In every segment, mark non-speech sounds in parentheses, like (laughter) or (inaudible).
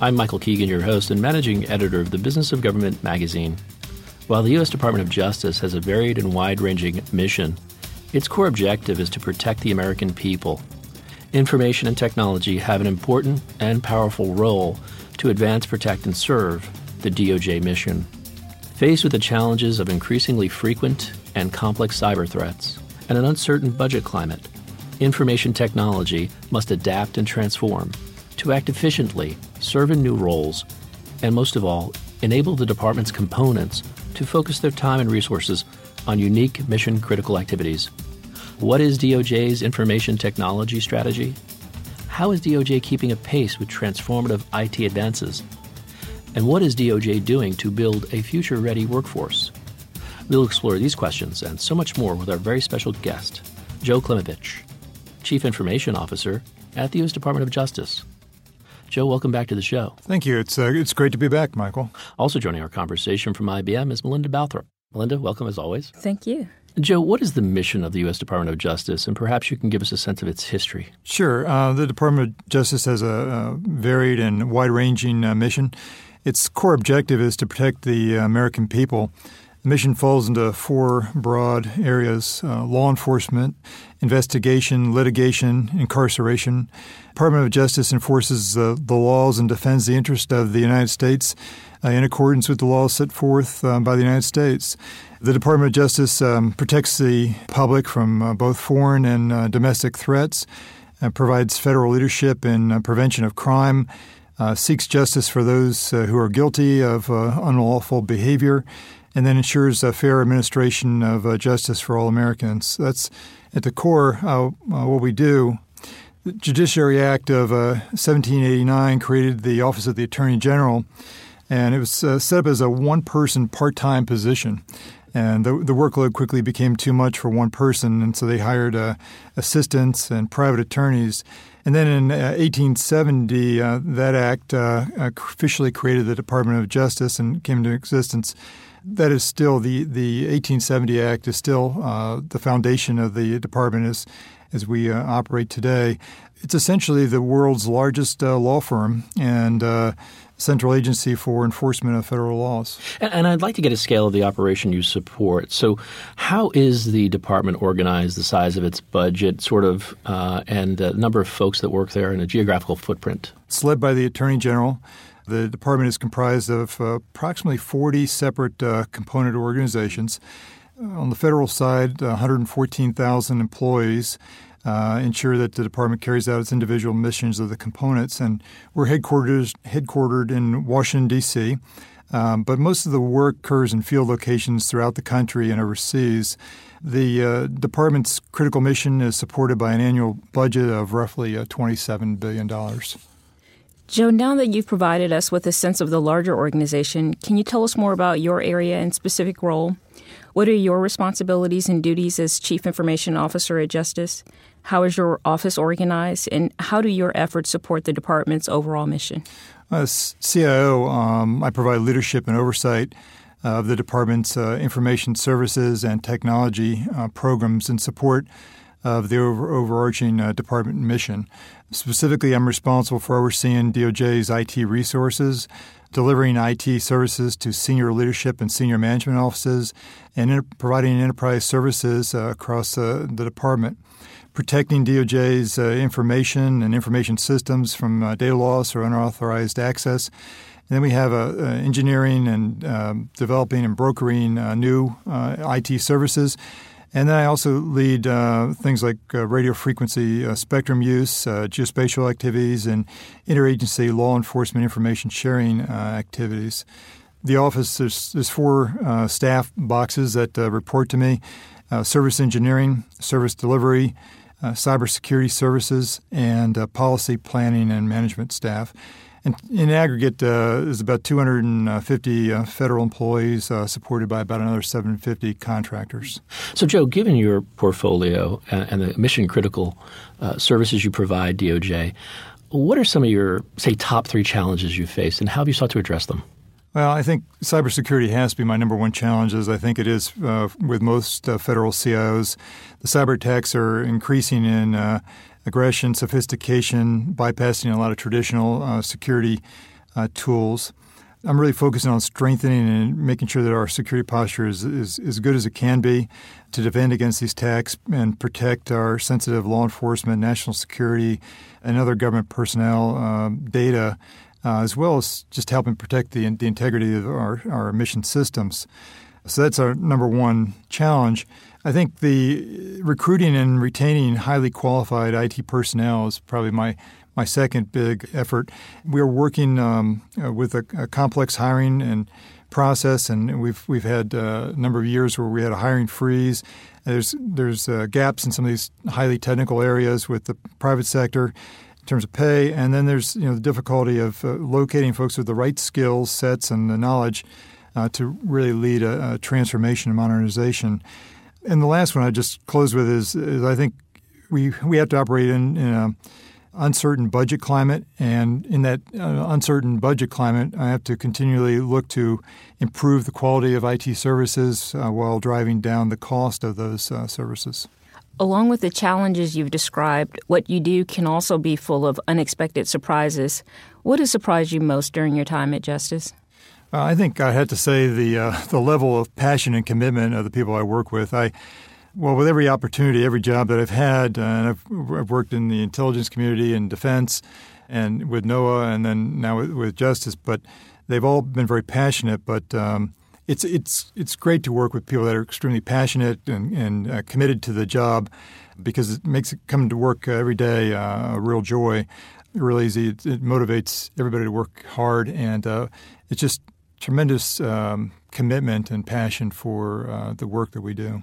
I'm Michael Keegan, your host and managing editor of the Business of Government magazine. While the U.S. Department of Justice has a varied and wide ranging mission, its core objective is to protect the American people. Information and technology have an important and powerful role to advance, protect, and serve the DOJ mission. Faced with the challenges of increasingly frequent and complex cyber threats and an uncertain budget climate, information technology must adapt and transform to act efficiently, serve in new roles, and most of all, enable the department's components to focus their time and resources on unique mission critical activities. What is DOJ's information technology strategy? How is DOJ keeping a pace with transformative IT advances? And what is DOJ doing to build a future ready workforce? We'll explore these questions and so much more with our very special guest, Joe Klimavicz, Chief Information Officer at the U.S. Department of Justice. Joe, welcome back to the show. Thank you. It's uh, it's great to be back, Michael. Also joining our conversation from IBM is Melinda Balthrop. Melinda, welcome as always. Thank you. Joe, what is the mission of the U.S. Department of Justice, and perhaps you can give us a sense of its history? Sure. Uh, the Department of Justice has a, a varied and wide-ranging uh, mission. Its core objective is to protect the American people the mission falls into four broad areas uh, law enforcement, investigation, litigation, incarceration. Department of Justice enforces uh, the laws and defends the interest of the United States uh, in accordance with the laws set forth um, by the United States. The Department of Justice um, protects the public from uh, both foreign and uh, domestic threats, provides federal leadership in uh, prevention of crime. seeks justice for those who are guilty of unlawful behavior, and then ensures a fair administration of uh, justice for all Americans. That's at the core uh, what we do. The Judiciary Act of 1789 uh, created the Office of the Attorney General, and it was uh, set up as a one person part time position. And the, the, workload quickly became too much for one person, and so they hired uh, assistants and private attorneys. And then in 1870, uh, that act officially created the Department of Justice and came into existence that is still the the 1870 Act is still uh, the foundation of the department as as we uh, operate today. It's essentially the world's largest uh, law firm and uh, central agency for enforcement of federal laws. And, and, I'd like to get a scale of the operation you support. So, how is the department organized? The size of its budget, sort of, uh, and the number of folks that work there, and a geographical footprint. It's led by the Attorney General. The department is comprised of uh, approximately 40 separate uh, component organizations. Uh, on the federal side, 114,000 employees uh, ensure that the department carries out its individual missions of the components. And we're headquartered, headquartered in Washington, D.C., um, but most of the work occurs in field locations throughout the country and overseas. The uh, department's critical mission is supported by an annual budget of roughly uh, $27 billion. Joe, now that you've provided us with a sense of the larger organization, can you tell us more about your area and specific role? What are your responsibilities and duties as Chief Information Officer at Justice? How is your office organized, and how do your efforts support the department's overall mission? As CIO, um, I provide leadership and oversight of the department's uh, information services and technology uh, programs and support of the over, overarching uh, department mission. Specifically, I'm responsible for overseeing DOJ's IT resources, delivering IT services to senior leadership and senior management offices, and inter- providing enterprise services uh, across uh, the department. Protecting DOJ's uh, information and information systems from uh, data loss or unauthorized access. And then we have uh, uh, engineering and um, developing and brokering new IT services and then I also lead uh, things like uh, radio frequency uh, spectrum use, uh, geospatial activities, and interagency law enforcement information sharing uh, activities. The office, there's, there's four uh, staff boxes that report to me service engineering, service delivery, cybersecurity services, and policy planning and management staff. And in aggregate, uh, there's about 250 uh, federal employees uh, supported by about another 750 contractors. So, Joe, given your portfolio and the mission critical uh, services you provide DOJ, what are some of your, say, top three challenges you've faced, and how have you sought to address them? Well, I think cybersecurity has to be my number one challenge, as I think it is uh, with most uh, federal CIOs. The cyber attacks are increasing in uh, aggression, sophistication, bypassing a lot of traditional uh, security uh, tools. I'm really focusing on strengthening and making sure that our security posture is, is, as good as it can be to defend against these attacks and protect our sensitive law enforcement, national security, and other government personnel um, data, uh, as well as just helping protect the, the integrity of our, our mission systems. So that's our number one challenge. I think the recruiting and retaining highly qualified IT personnel is probably my my second big effort. We're working um, uh, with a, a, complex hiring and process, and we've we've had uh, a number of years where we had a hiring freeze. There's there's uh, gaps in some of these highly technical areas with the private sector terms of pay, and then there's you know the difficulty of uh, locating folks with the right skills sets and the knowledge uh, to really lead a, a transformation and modernization. And the last one I just close with is, is I think we we have to operate in, in an uncertain budget climate, and in that uh, uncertain budget climate, I have to continually look to improve the quality of IT services uh, while driving down the cost of those uh, services. Along with the challenges you've described, what you do can also be full of unexpected surprises. What has surprised you most during your time at Justice? Uh, I think I had to say the uh, the level of passion and commitment of the people I work with. I well, with every opportunity, every job that I've had, uh, and I've, I've, worked in the intelligence community and defense, and with NOAA, and then now with, with Justice. But they've all been very passionate. But um, it's it's it's great to work with people that are extremely passionate and, and uh, committed to the job, because it makes it coming to work every day uh, a real joy. Really easy. It, it, motivates everybody to work hard, and uh, it's just tremendous um, commitment and passion for uh, the work that we do.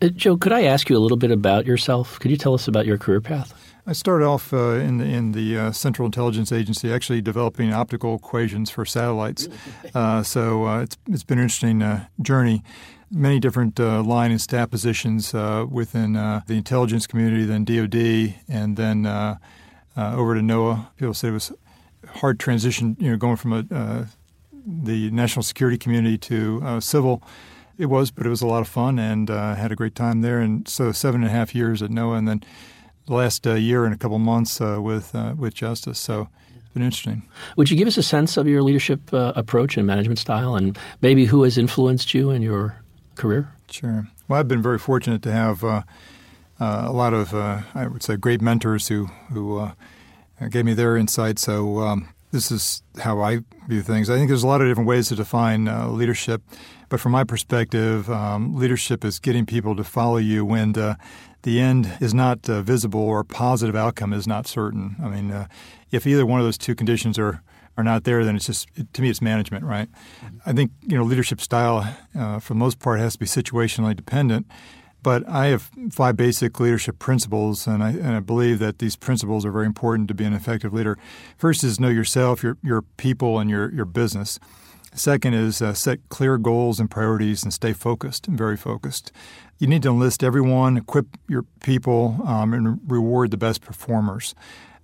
Uh, Joe, could I ask you a little bit about yourself? Could you tell us about your career path? I started off uh, in the, in the uh, Central Intelligence Agency, actually developing optical equations for satellites. (laughs) Uh, so uh, it's it's been an interesting journey. Many different line and staff positions within the intelligence community, then DoD, and then over to NOAA. People say it was hard transition, you know, going from a the national security community to uh, civil. It was, but it was a lot of fun and uh, had a great time there. And so seven and a half years at NOAA, and then the last uh, year and a couple months uh, with uh, with Justice. So it's been interesting. Would you give us a sense of your leadership uh, approach and management style, and maybe who has influenced you in your career? Sure. Well, I've been very fortunate to have a lot of, I would say, great mentors who who gave me their insight. So um, this is how I view things. I think there's a lot of different ways to define uh, leadership, but from my perspective, um, leadership is getting people to follow you when uh, the end is not uh, visible or positive outcome is not certain. I mean, uh, if either one of those two conditions are are not there, then it's just to me it's management, right? I think you know leadership style uh, for the most part has to be situationally dependent. But I have five basic leadership principles, and I, and I believe that these principles are very important to be an effective leader. First is know yourself, your, your people, and your, your business. Second is uh, set clear goals and priorities and stay focused and very focused. You need to enlist everyone, equip your people, um, and reward the best performers.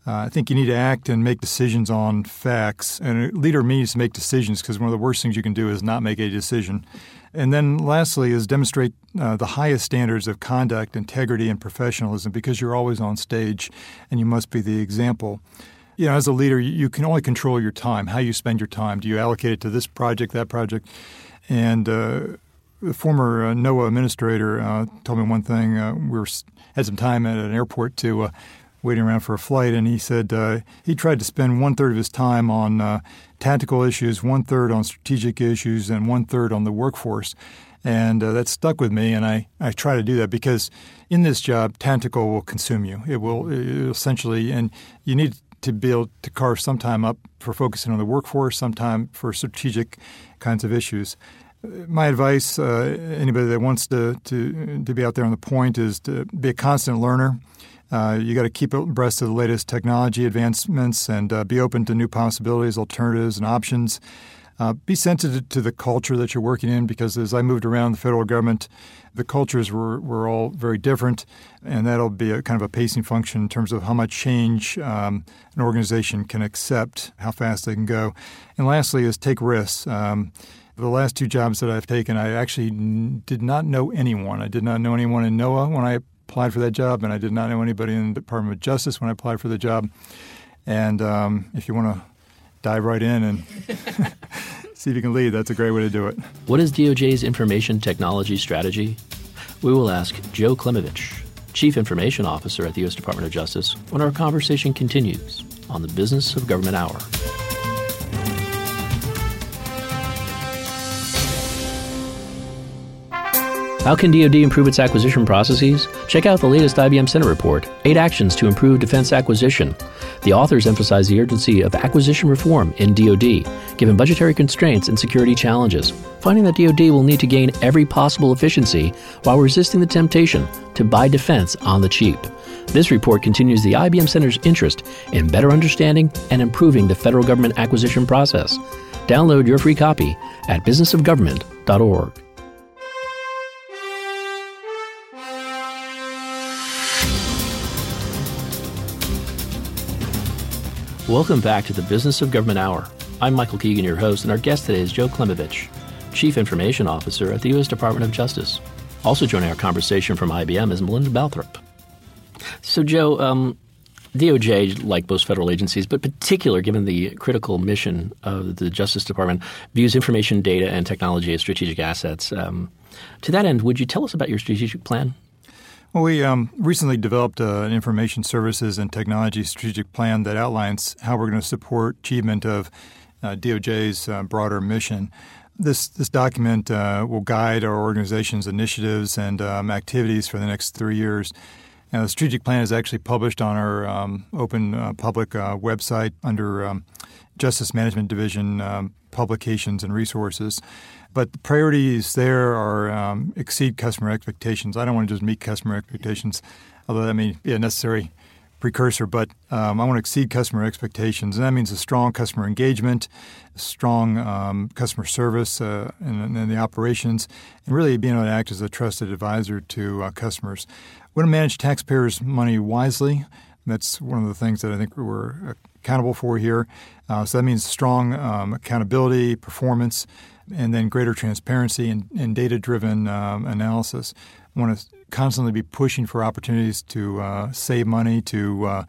Uh, I think you need to act and make decisions on facts. And a leader needs to make decisions because one of the worst things you can do is not make a decision. And then lastly is demonstrate uh, the highest standards of conduct, integrity, and professionalism because you're always on stage and you must be the example. You know, as a leader, you can only control your time, how you spend your time. Do you allocate it to this project, that project? And uh, the former uh, NOAA administrator uh, told me one thing. Uh, we were, had some time at an airport to uh, waiting around for a flight, and he said uh, he tried to spend one third of his time on tactical issues, one third on strategic issues, and one third on the workforce. And that stuck with me, and I, I try to do that because in this job, tactical will consume you. It will essentially, and you need to be able to carve some time up for focusing on the workforce, some time for strategic kinds of issues. My advice, uh, anybody that wants to, to to be out there on the point, is to be a constant learner. Uh, you got to keep abreast of the latest technology advancements and uh, be open to new possibilities, alternatives, and options. Uh, be sensitive to the culture that you're working in because as I moved around the federal government, the cultures were, were all very different, and that'll be a kind of a pacing function in terms of how much change um, an organization can accept, how fast they can go. And lastly, is take risks. Um, the last two jobs that I've taken, I actually did not know anyone. I did not know anyone in NOAA when I applied for that job, and I did not know anybody in the Department of Justice when I applied for the job. And um, if you want to dive right in and (laughs) see if you can lead, that's a great way to do it. What is DOJ's information technology strategy? We will ask Joe Klimavicz, Chief Information Officer at the U.S. Department of Justice, when our conversation continues on the Business of Government Hour. How can DoD improve its acquisition processes? Check out the latest IBM Center report, Eight Actions to Improve Defense Acquisition. The authors emphasize the urgency of acquisition reform in DoD, given budgetary constraints and security challenges, finding that DoD will need to gain every possible efficiency while resisting the temptation to buy defense on the cheap. This report continues the IBM Center's interest in better understanding and improving the federal government acquisition process. Download your free copy at businessofgovernment.org. Welcome back to the Business of Government Hour. I'm Michael Keegan, your host, and our guest today is Joe Klimavicz, Chief Information Officer at the U.S. Department of Justice. Also joining our conversation from IBM is Melinda Balthrop. So, Joe, um, DOJ, like most federal agencies, but particular given the critical mission of the Justice Department, views information, data, and technology as strategic assets. Um, to that end, would you tell us about your strategic plan? Well, we um, recently developed uh, an information services and technology strategic plan that outlines how we're going to support achievement of uh, DOJ's uh, broader mission. This this document uh, will guide our organization's initiatives and um, activities for the next three years. And the strategic plan is actually published on our um, open uh, public uh, website under um, Justice Management Division um, publications and resources. But the priorities there are um, exceed customer expectations. I don't want to just meet customer expectations, although that may be a necessary precursor, but um, I want to exceed customer expectations. And that means a strong customer engagement, strong um, customer service uh, in, in, the operations, and really being able to act as a trusted advisor to uh, customers. We want to manage taxpayers' money wisely. That's one of the things that I think we're accountable for here. Uh, so that means strong um, accountability, performance, and then greater transparency and, and data driven um, analysis. I want to constantly be pushing for opportunities to uh, save money, to uh,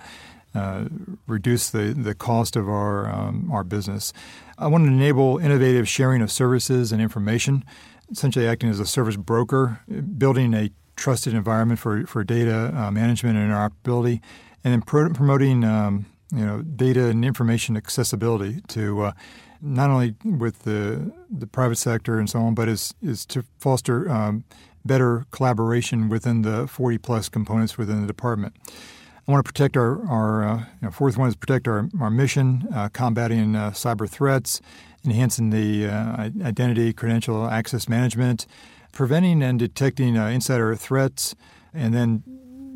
uh, reduce the, the cost of our, um, our business. I want to enable innovative sharing of services and information, essentially acting as a service broker, building a trusted environment for, for data uh, management and interoperability, and then pro- promoting um, you know, data and information accessibility to uh, not only with the the private sector and so on, but is is to foster um, better collaboration within the 40 plus components within the department. I want to protect our, our uh, you know, fourth one is protect our, our mission, uh, combating uh, cyber threats, enhancing the uh, identity, credential, access management, preventing and detecting uh, insider threats, and then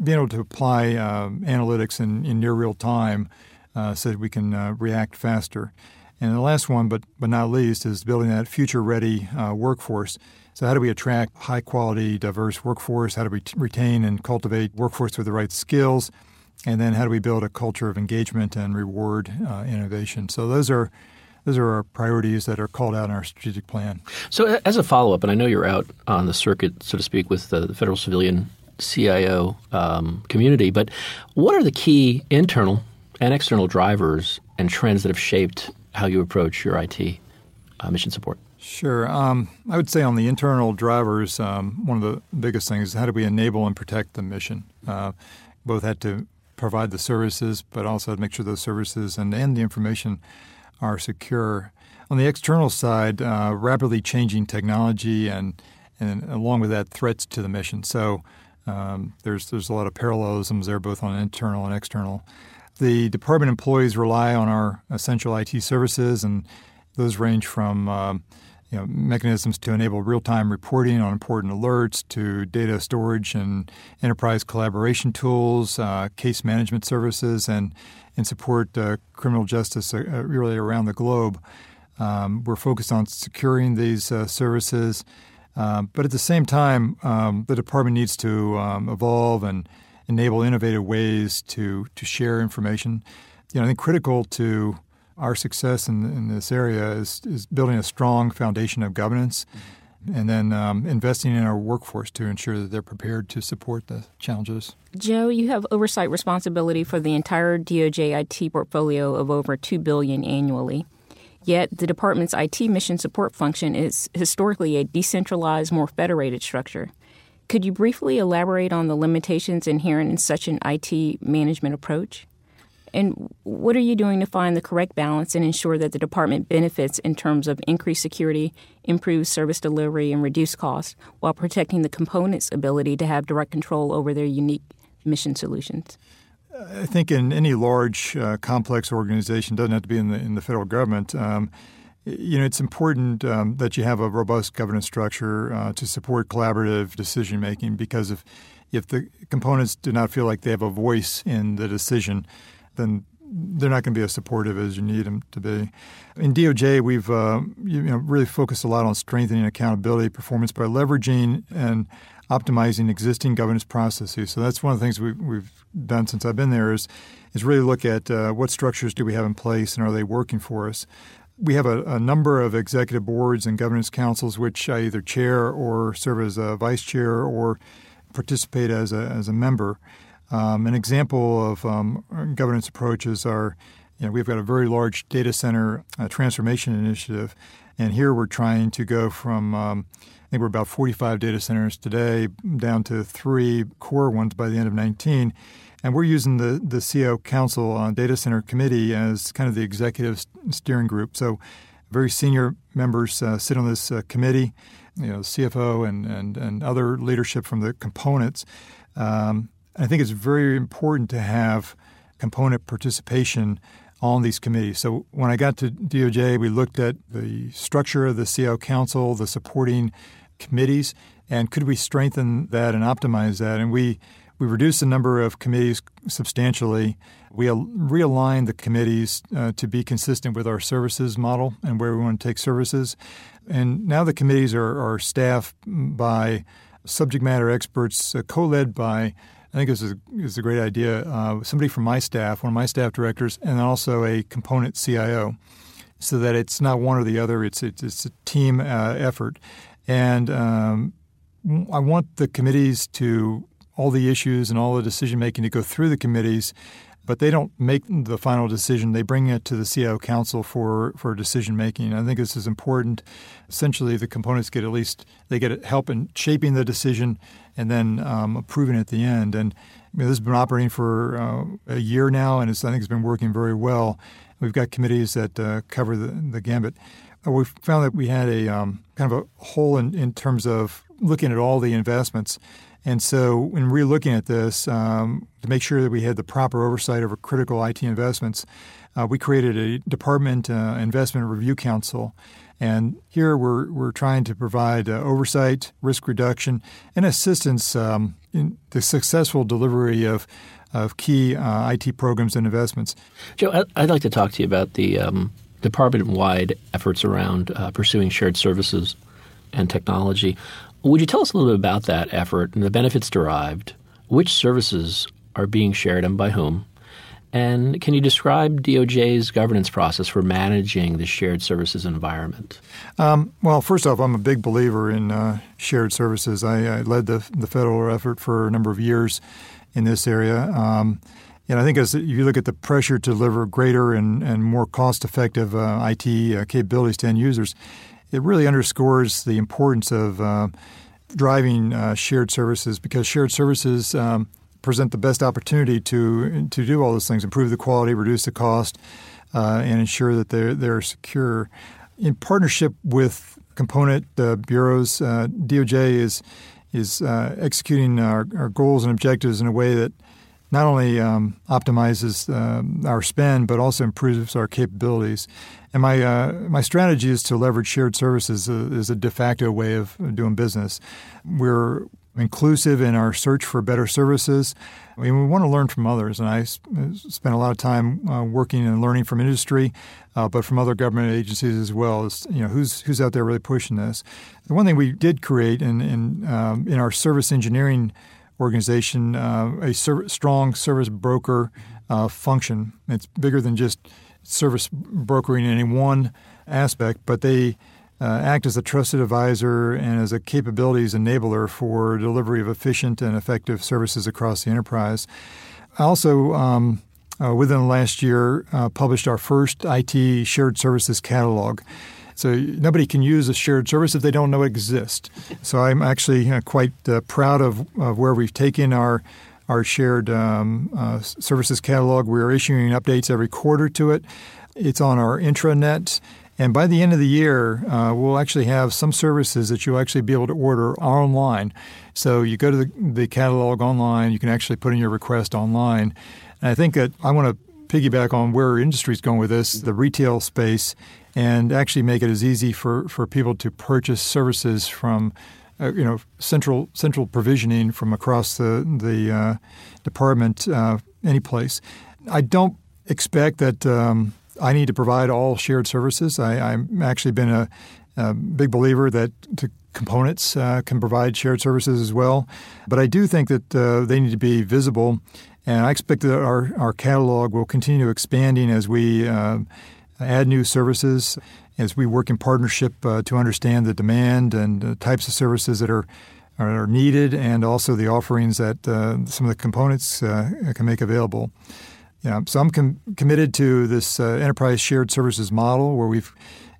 being able to apply um, analytics in, in near real time uh, so that we can react faster. And the last one, but, but not least, is building that future ready uh, workforce. So, how do we attract high quality, diverse workforce? How do we t- retain and cultivate workforce with the right skills? And then, how do we build a culture of engagement and reward uh, innovation? So, those are those are our priorities that are called out in our strategic plan. So, as a follow up, and I know you're out on the circuit, so to speak, with the federal civilian CIO um, community, but what are the key internal and external drivers and trends that have shaped how you approach your IT uh, mission support? Sure. Um, I would say on the internal drivers, um, one of the biggest things is how do we enable and protect the mission? Uh, both had to provide the services, but also to make sure those services and, and the information are secure. On the external side, uh, rapidly changing technology and and along with that, threats to the mission. So um, there's there's a lot of parallelisms there, both on internal and external. The department employees rely on our essential IT services, and those range from um, you know, mechanisms to enable real-time reporting on important alerts to data storage and enterprise collaboration tools, uh, case management services, and and support uh, criminal justice uh, uh, really around the globe. Um, we're focused on securing these uh, services, um, but at the same time, um, the department needs to um, evolve and enable innovative ways to to share information. You know, I think critical to our success in, in this area is, is building a strong foundation of governance and then um, investing in our workforce to ensure that they're prepared to support the challenges. Joe, you have oversight responsibility for the entire DOJ IT portfolio of over 2 billion annually. Yet the department's IT mission support function is historically a decentralized, more federated structure. Could you briefly elaborate on the limitations inherent in such an IT management approach? And what are you doing to find the correct balance and ensure that the department benefits in terms of increased security, improved service delivery, and reduced costs while protecting the components' ability to have direct control over their unique mission solutions? I think in any large, uh, complex organization, doesn't have to be in the in the federal government. Um, you know, it's important um, that you have a robust governance structure uh, to support collaborative decision making because if if the components do not feel like they have a voice in the decision, then they're not going to be as supportive as you need them to be. In DOJ, we've uh, you know, really focused a lot on strengthening accountability performance by leveraging and optimizing existing governance processes. So that's one of the things we've, we've done since I've been there is is really look at uh, what structures do we have in place and are they working for us. We have a, a, number of executive boards and governance councils which I either chair or serve as a vice chair or participate as a, as a member. Um, an example of um, governance approaches are, you know, we've got a very large data center uh, transformation initiative, and here we're trying to go from, um, I think we're about 45 data centers today, down to three core ones by the end of 19. And we're using the, the CIO Council on Data Center Committee as kind of the executive steering group. So very senior members uh, sit on this uh, committee, you know, CFO and, and, and other leadership from the components. Um, I think it's very important to have component participation on these committees. So when I got to DOJ, we looked at the structure of the CIO Council, the supporting committees, and could we strengthen that and optimize that? And we we reduced the number of committees substantially. We realigned the committees uh, to be consistent with our services model and where we want to take services. And now the committees are, are staffed by subject matter experts, uh, co-led by I think this is, is a great idea. Uh, somebody from my staff, one of my staff directors, and also a component CIO, so that it's not one or the other. It's it's, it's a team uh, effort, and um, I want the committees to all the issues and all the decision making to go through the committees but they don't make the final decision. They bring it to the CIO Council for, for decision making. I think this is important. Essentially, the components get at least they get help in shaping the decision and then um, approving at the end. And you know, this has been operating for uh, a year now, and I think it's been working very well. We've got committees that uh, cover the, the gambit. Uh, we found that we had a um, kind of a hole in, in terms of looking at all the investments and so, when we're looking at this, um, to make sure that we had the proper oversight over critical IT investments, uh, we created a Department uh, Investment Review Council. And here we're, we're trying to provide uh, oversight, risk reduction, and assistance um, in the successful delivery of, of key uh, IT programs and investments. Joe, I'd like to talk to you about the um, department wide efforts around uh, pursuing shared services and technology. Would you tell us a little bit about that effort and the benefits derived? Which services are being shared and by whom? And can you describe DOJ's governance process for managing the shared services environment? Um, well, first off, I'm a big believer in uh, shared services. I, I, led the, the federal effort for a number of years in this area. Um, and I think as if you look at the pressure to deliver greater and, and more cost effective uh, IT uh, capabilities to end users, it really underscores the importance of uh, driving uh, shared services because shared services um, present the best opportunity to to do all those things: improve the quality, reduce the cost, uh, and ensure that they're they're secure. In partnership with component bureaus, uh, DOJ is is executing our, our, goals and objectives in a way that not only um, optimizes uh, our spend but also improves our capabilities. And my uh, my strategy is to leverage shared services as a de facto way of doing business. We're inclusive in our search for better services. I mean, we want to learn from others, and I spent a lot of time uh, working and learning from industry, uh, but from other government agencies as well. As you know, who's who's out there really pushing this? The one thing we did create in in, um, in our service engineering organization uh, a ser- strong service broker uh, function. It's bigger than just service brokering in any one aspect, but they uh, act as a trusted advisor and as a capabilities enabler for delivery of efficient and effective services across the enterprise. I also, um, uh, within the last year, uh, published our first IT shared services catalog. So nobody can use a shared service if they don't know it exists. So I'm actually uh, quite uh, proud of, of, where we've taken our our shared um, uh, services catalog. We're issuing updates every quarter to it. It's on our intranet. And by the end of the year, uh, we'll actually have some services that you'll actually be able to order online. So you go to the, the catalog online, you can actually put in your request online. And I think that I want to piggyback on where industry is going with this, the retail space and actually make it as easy for, for people to purchase services from uh, you know central central provisioning from across the the uh, department uh, any place. I don't expect that um, I need to provide all shared services. I, am actually been a, a, big believer that components uh, can provide shared services as well, but I do think that uh, they need to be visible, and I expect that our our catalog will continue expanding as we uh, add new services as we work in partnership uh, to understand the demand and the types of services that are are needed, and also the offerings that uh, some of the components uh, can make available. Yeah, so I'm com- committed to this uh, enterprise shared services model where we've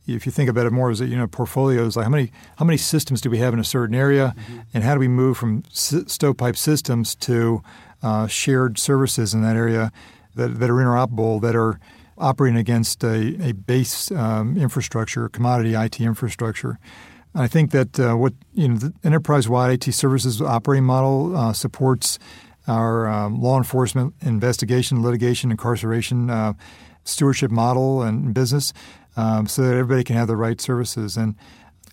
if you think about it more as you know portfolios, like how many how many systems do we have in a certain area, mm-hmm. and how do we move from stovepipe systems to uh, shared services in that area that, that are interoperable, that are operating against a, a base um, infrastructure, commodity IT infrastructure. I think that uh, what you know, the enterprise-wide IT services operating model uh, supports our um, law enforcement investigation, litigation, incarceration uh, stewardship model and business, um, so that everybody can have the right services. And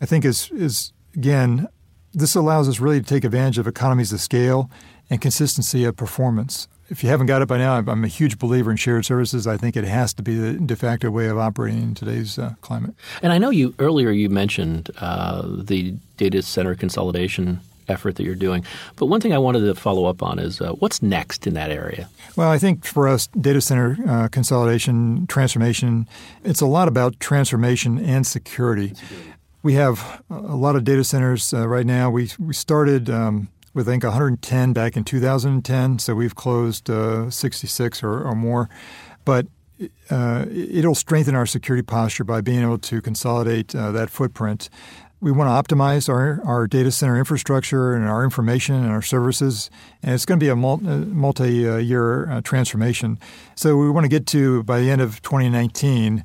I think is is again, this allows us really to take advantage of economies of scale and consistency of performance if you haven't got it by now, I'm a huge believer in shared services. I think it has to be the de facto way of operating in today's uh, climate. And I know you earlier you mentioned uh, the data center consolidation effort that you're doing. But one thing I wanted to follow up on is uh, what's next in that area? Well, I think for us, data center uh, consolidation, transformation, it's a lot about transformation and security. We have a lot of data centers uh, right now. We we started um, with I think 110 back in 2010. So we've closed uh, 66 or, or, more, but uh, it'll strengthen our security posture by being able to consolidate uh, that footprint. We want to optimize our, our data center infrastructure and our information and our services, and it's going to be a multi year uh, transformation. So we want to get to by the end of 2019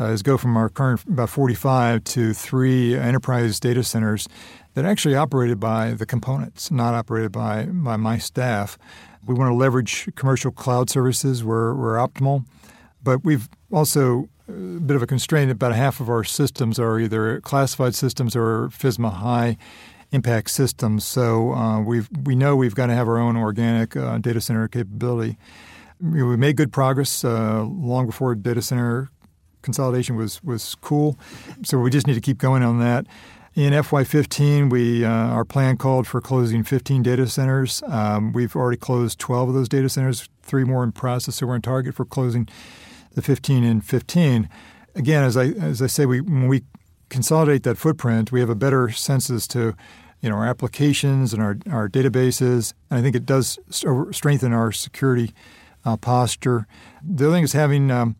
uh, is go from our current about 45 to three enterprise data centers that are actually operated by the components, not operated by, by my staff. We want to leverage commercial cloud services where we're optimal, but we've also a bit of a constraint. About half of our systems are either classified systems or FISMA high impact systems. So uh, we we know we've got to have our own organic uh, data center capability. We made good progress uh, long before data center consolidation was was cool. So we just need to keep going on that. In FY15, we uh, our plan called for closing 15 data centers. Um, we've already closed 12 of those data centers, three more in process, so we're on target for closing the 15 in 15. Again, as I as I say, we when we consolidate that footprint, we have a better sense as to you know our applications and our our databases, and I think it does strengthen our security uh, posture. The other thing is having um,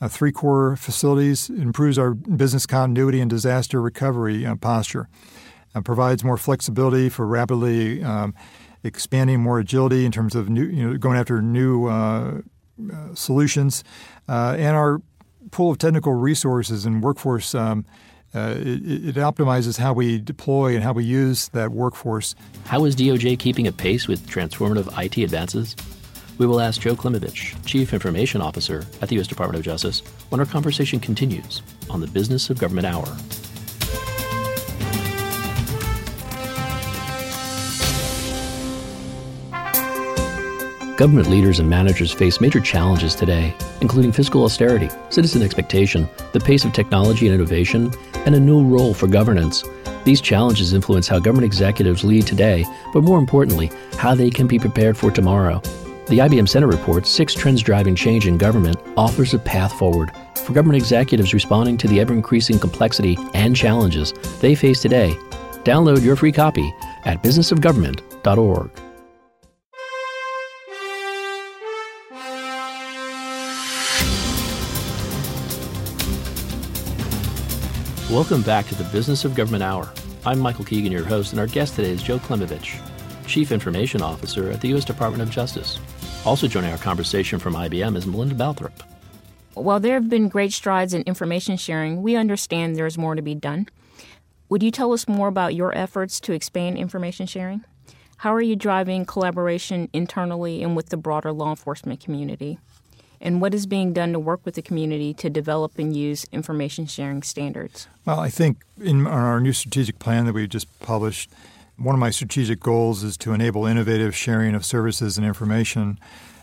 uh, three core facilities improves our business continuity and disaster recovery uh, posture, uh, provides more flexibility for rapidly um, expanding, more agility in terms of new, you know, going after new uh, uh, solutions, uh, and our pool of technical resources and workforce. Um, it, it, optimizes how we deploy and how we use that workforce. How is DOJ keeping a pace with transformative IT advances? We will ask Joe Klimavicz, Chief Information Officer at the U.S. Department of Justice, when our conversation continues on the Business of Government Hour. Government leaders and managers face major challenges today, including fiscal austerity, citizen expectation, the pace of technology and innovation, and a new role for governance. These challenges influence how government executives lead today, but more importantly, how they can be prepared for tomorrow. The IBM Center report, Six Trends Driving Change in Government, offers a path forward for government executives responding to the ever increasing complexity and challenges they face today. Download your free copy at businessofgovernment.org. Welcome back to the Business of Government Hour. I'm Michael Keegan, your host, and our guest today is Joe Klimavicz, Chief Information Officer at the U.S. Department of Justice. Also joining our conversation from IBM is Melinda Balthrop. While there have been great strides in information sharing, we understand there is more to be done. Would you tell us more about your efforts to expand information sharing? How are you driving collaboration internally and with the broader law enforcement community? And what is being done to work with the community to develop and use information sharing standards? Well, I think in our new strategic plan that we just published, one of my strategic goals is to enable innovative sharing of services and information.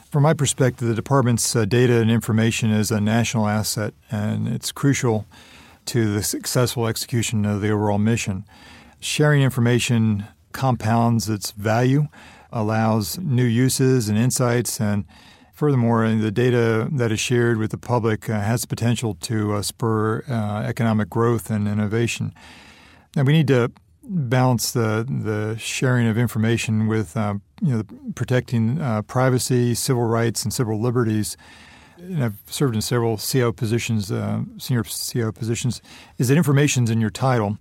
From my perspective, the department's uh, data and information is a national asset, and it's crucial to the successful execution of the overall mission. Sharing information compounds its value, allows new uses and insights, and furthermore, the data that is shared with the public uh, has potential to uh, spur uh, economic growth and innovation. And we need to balance the the sharing of information with uh, you know protecting uh, privacy, civil rights, and civil liberties. And I've served in several CIO positions, uh, senior CIO positions. Is that information's in your title,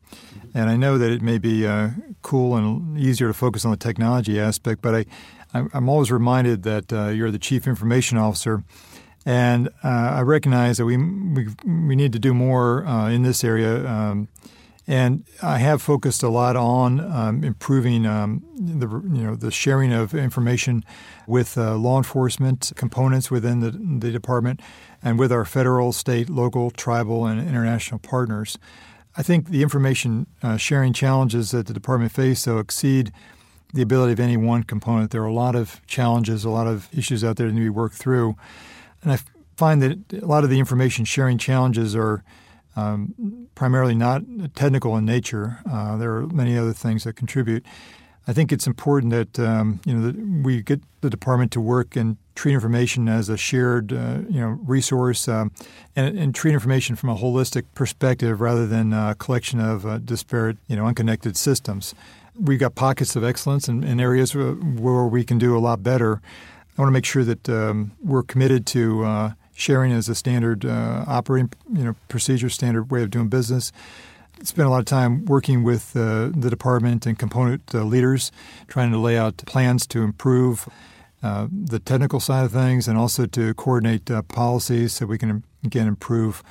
and I know that it may be uh, cool and easier to focus on the technology aspect, but I, I'm always reminded that uh, you're the chief information officer. And uh, I recognize that we, we we need to do more in this area. Um, and I have focused a lot on um, improving um, the you know the sharing of information with uh, law enforcement components within the, the department and with our federal, state, local, tribal, and international partners. I think the information uh, sharing challenges that the department face so exceed the ability of any one component. There are a lot of challenges, a lot of issues out there that need to be worked through, and I find that a lot of the information sharing challenges are um, primarily not technical in nature. Uh, there are many other things that contribute. I think it's important that um, you know that we get the department to work and treat information as a shared uh, you know resource um, and, and, treat information from a holistic perspective rather than a collection of uh, disparate you know unconnected systems. We've got pockets of excellence in, in areas where, where, we can do a lot better. I want to make sure that um, we're committed to uh, sharing as a standard uh, operating you know procedure, standard way of doing business. Spent a lot of time working with uh, the department and component uh, leaders, trying to lay out plans to improve uh, the technical side of things and also to coordinate uh, policies so we can again improve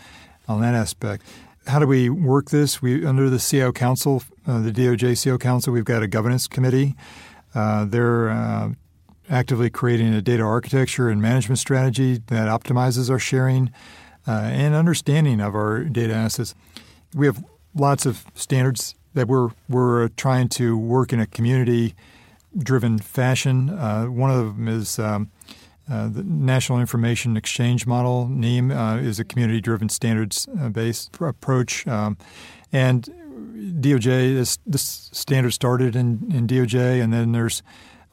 on that aspect. How do we work this? We under the CIO Council, uh, the DOJ CIO Council, we've got a governance committee. they're actively creating a data architecture and management strategy that optimizes our sharing uh, and understanding of our data assets. We have lots of standards that we're we're trying to work in a community driven fashion. Uh, one of them is um, uh, the National Information Exchange Model. NIEM uh, is a community driven standards based approach, um, and DOJ, this, this standard started in, in DOJ, and then there's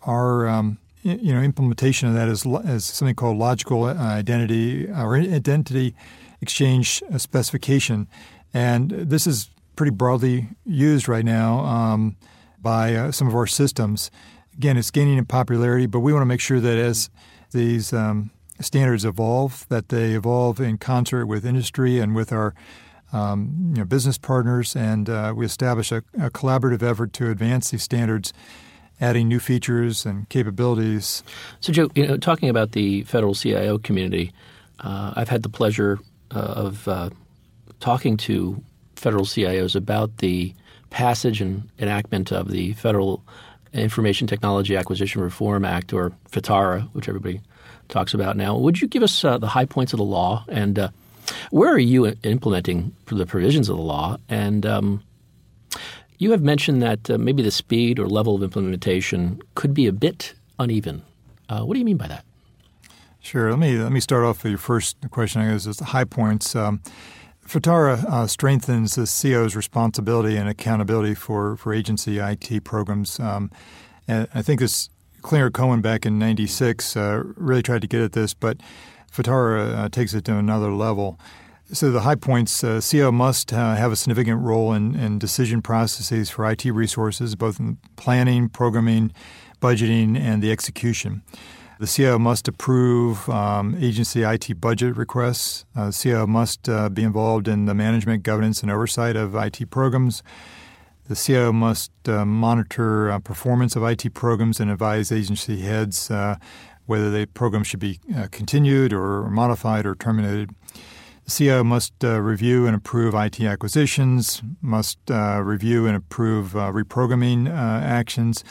our um, you know implementation of that is, is something called logical uh, identity or identity exchange specification, and this is pretty broadly used right now um, by uh, some of our systems. Again, it's gaining in popularity, but we want to make sure that as these um, standards evolve, that they evolve in concert with industry and with our um, you know, business partners, and uh, we establish a, a, collaborative effort to advance these standards, adding new features and capabilities. So, Joe, you know, talking about the federal CIO community, uh, I've had the pleasure uh, of uh, talking to federal CIOs about the passage and enactment of the Federal Information Technology Acquisition Reform Act, or FITARA, which everybody talks about now. Would you give us uh, the high points of the law and uh, where are you implementing the provisions of the law? And um, you have mentioned that uh, maybe the speed or level of implementation could be a bit uneven. Uh, what do you mean by that? Sure. Let me let me start off with your first question. I guess is the high points. Um, FITARA uh, strengthens the CIO's responsibility and accountability for, for agency IT programs. Um, and I think this Clinger-Cohen back in '96 uh, really tried to get at this, but FITARA uh, takes it to another level. So the high points, uh, CIO must uh, have a significant role in, in, decision processes for IT resources, both in planning, programming, budgeting, and the execution. The CIO must approve um, agency IT budget requests. Uh, the CIO must uh, be involved in the management, governance, and oversight of IT programs. The CIO must uh, monitor uh, performance of IT programs and advise agency heads uh, whether the program should be continued or modified or terminated. CIO must uh, review and approve IT acquisitions, must uh, review and approve uh, reprogramming uh, actions,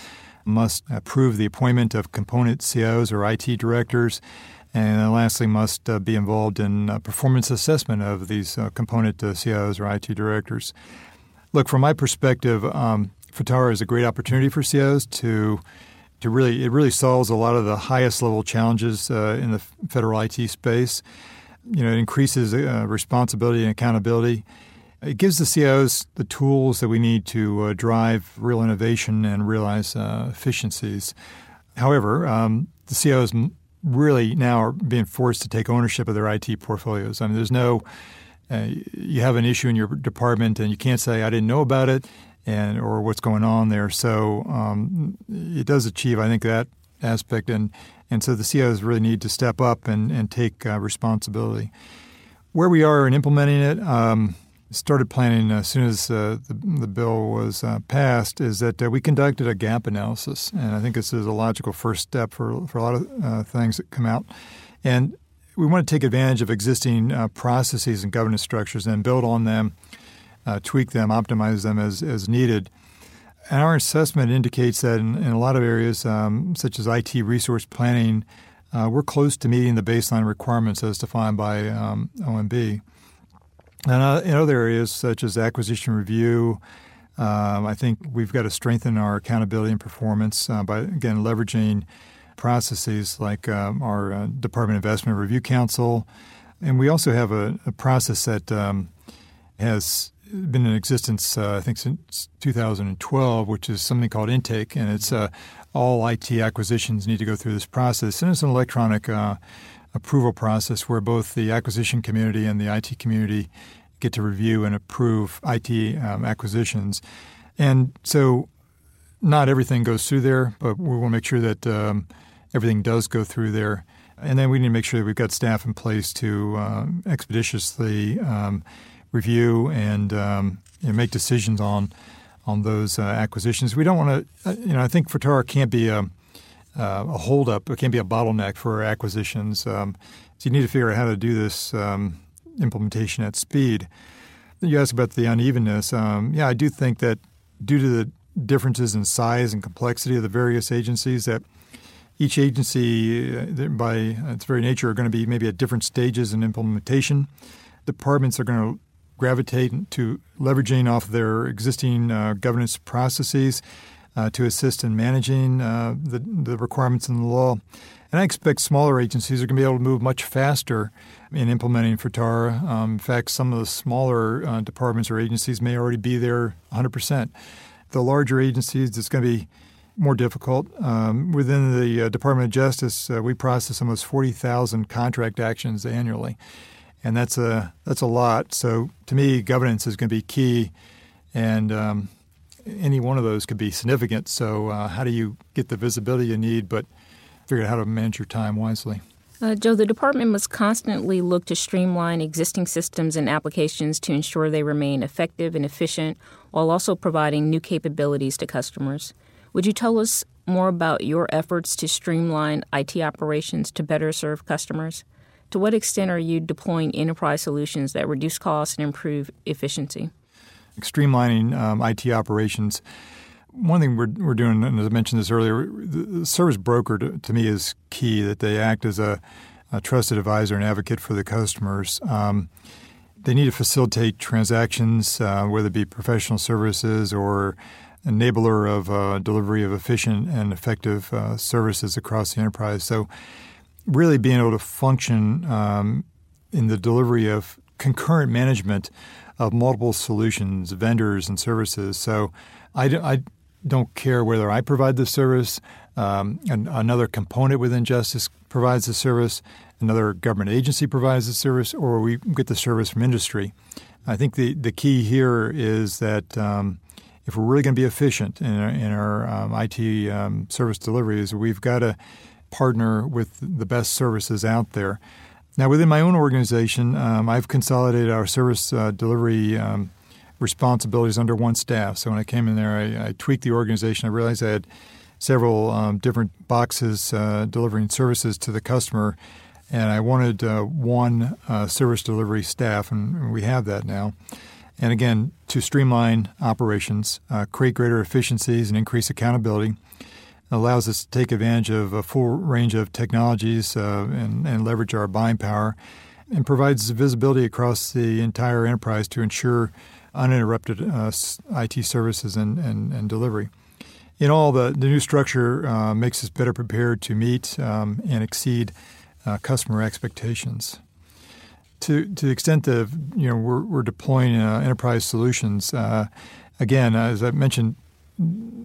must approve the appointment of component CIOs or IT directors, and lastly, must uh, be involved in performance assessment of these component CIOs or IT directors. Look, from my perspective, um, FITARA is a great opportunity for CIOs to to really it really solves a lot of the highest level challenges uh, in the federal IT space. You know, it increases uh, responsibility and accountability. It gives the CIOs the tools that we need to uh, drive real innovation and realize uh, efficiencies. However, um, the CIOs really now are being forced to take ownership of their IT portfolios. I mean, there's no uh, you have an issue in your department and you can't say I didn't know about it and or what's going on there. So um, it does achieve, I think, that aspect, and and so the CIOs really need to step up and and take uh, responsibility. Where we are in implementing it. Um, started planning as soon as uh, the, the, bill was uh, passed is that uh, we conducted a gap analysis, and I think this is a logical first step for for a lot of uh, things that come out. And we want to take advantage of existing uh, processes and governance structures and build on them tweak them, optimize them as, as needed. And our assessment indicates that in, in a lot of areas, um, such as IT resource planning, uh, we're close to meeting the baseline requirements as defined by um, OMB. And uh, in other areas, such as acquisition review, um, I think we've got to strengthen our accountability and performance uh, by, again, leveraging processes like um, our uh, Department Investment Review Council. And we also have a, a process that um, has been in existence, uh, I think, since 2012, which is something called intake, and it's uh, all IT acquisitions need to go through this process, and it's an electronic uh, approval process where both the acquisition community and the IT community get to review and approve IT um, acquisitions, and so not everything goes through there, but we want to make sure that um, everything does go through there. And then we need to make sure that we've got staff in place to uh, expeditiously um, review and um, you know, make decisions on on those uh, acquisitions. We don't want to, uh, you know, I think FITARA can't be a, uh, a holdup. It can't be a bottleneck for acquisitions. Um, so you need to figure out how to do this um, implementation at speed. You asked about the unevenness. Um, yeah, I do think that due to the differences in size and complexity of the various agencies, that each agency, uh, by its very nature, are going to be maybe at different stages in implementation. Departments are going to gravitate to leveraging off their existing uh, governance processes uh, to assist in managing uh, the, the requirements in the law. And I expect smaller agencies are going to be able to move much faster in implementing FITARA. Um, in fact, some of the smaller uh, departments or agencies may already be there 100%. The larger agencies, it's going to be more difficult. Um, within the uh, Department of Justice, uh, we process almost 40,000 contract actions annually, and that's a that's a lot. So to me, governance is going to be key, and um, any one of those could be significant. So uh, how do you get the visibility you need, but figure out how to manage your time wisely? Uh, Joe, the department must constantly look to streamline existing systems and applications to ensure they remain effective and efficient while also providing new capabilities to customers. Would you tell us more about your efforts to streamline IT operations to better serve customers? To what extent are you deploying enterprise solutions that reduce costs and improve efficiency? Streamlining um, IT operations. One thing we're, we're doing, and as I mentioned this earlier, the service broker to, to me is key, that they act as a, a, trusted advisor and advocate for the customers. Um, they need to facilitate transactions, uh, whether it be professional services or enabler of uh, delivery of efficient and effective uh, services across the enterprise. So, really being able to function um, in the delivery of concurrent management of multiple solutions, vendors, and services. So, I, I don't care whether I provide the service, um, and another component within Justice provides the service, another government agency provides the service, or we get the service from industry. I think the, the key here is that um, if we're really going to be efficient in our, in our um, IT um, service deliveries, we've got to partner with the best services out there. Now, within my own organization, um, I've consolidated our service uh, delivery um, responsibilities under one staff. So when I came in there, I, I tweaked the organization. I realized I had several um, different boxes uh, delivering services to the customer, and I wanted uh, one uh, service delivery staff, and we have that now. And again, to streamline operations, uh, create greater efficiencies, and increase accountability. Allows us to take advantage of a full range of technologies uh, and, and, leverage our buying power, and provides visibility across the entire enterprise to ensure uninterrupted uh, IT services and, and, and, delivery. In all, the, the new structure uh, makes us better prepared to meet um, and exceed uh, customer expectations to to the extent that you know we're, we're deploying uh, enterprise solutions. Uh, again, as I mentioned,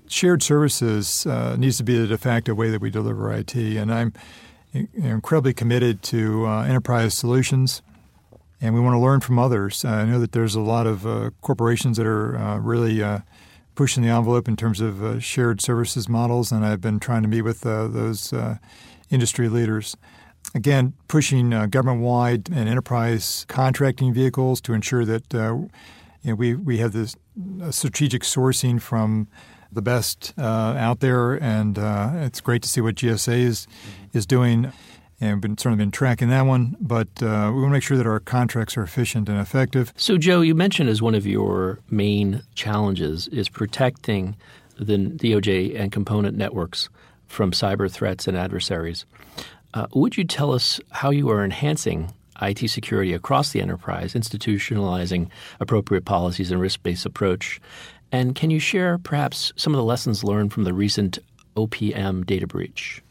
shared services uh, needs to be the de facto way that we deliver IT, and I'm incredibly committed to uh, enterprise solutions. And we want to learn from others. I know that there's a lot of uh, corporations that are uh, really pushing the envelope in terms of shared services models, and I've been trying to meet with those industry leaders. Again, pushing uh, government-wide and enterprise contracting vehicles to ensure that uh, you know, we we have this uh, strategic sourcing from the best uh, out there, and uh, it's great to see what GSA is is doing. And we've been, certainly been tracking that one, but uh, we want to make sure that our contracts are efficient and effective. So, Joe, you mentioned as one of your main challenges is protecting the DOJ and component networks from cyber threats and adversaries. Uh, would you tell us how you are enhancing IT security across the enterprise, institutionalizing appropriate policies and risk based approach? And can you share perhaps some of the lessons learned from the recent OPM data breach?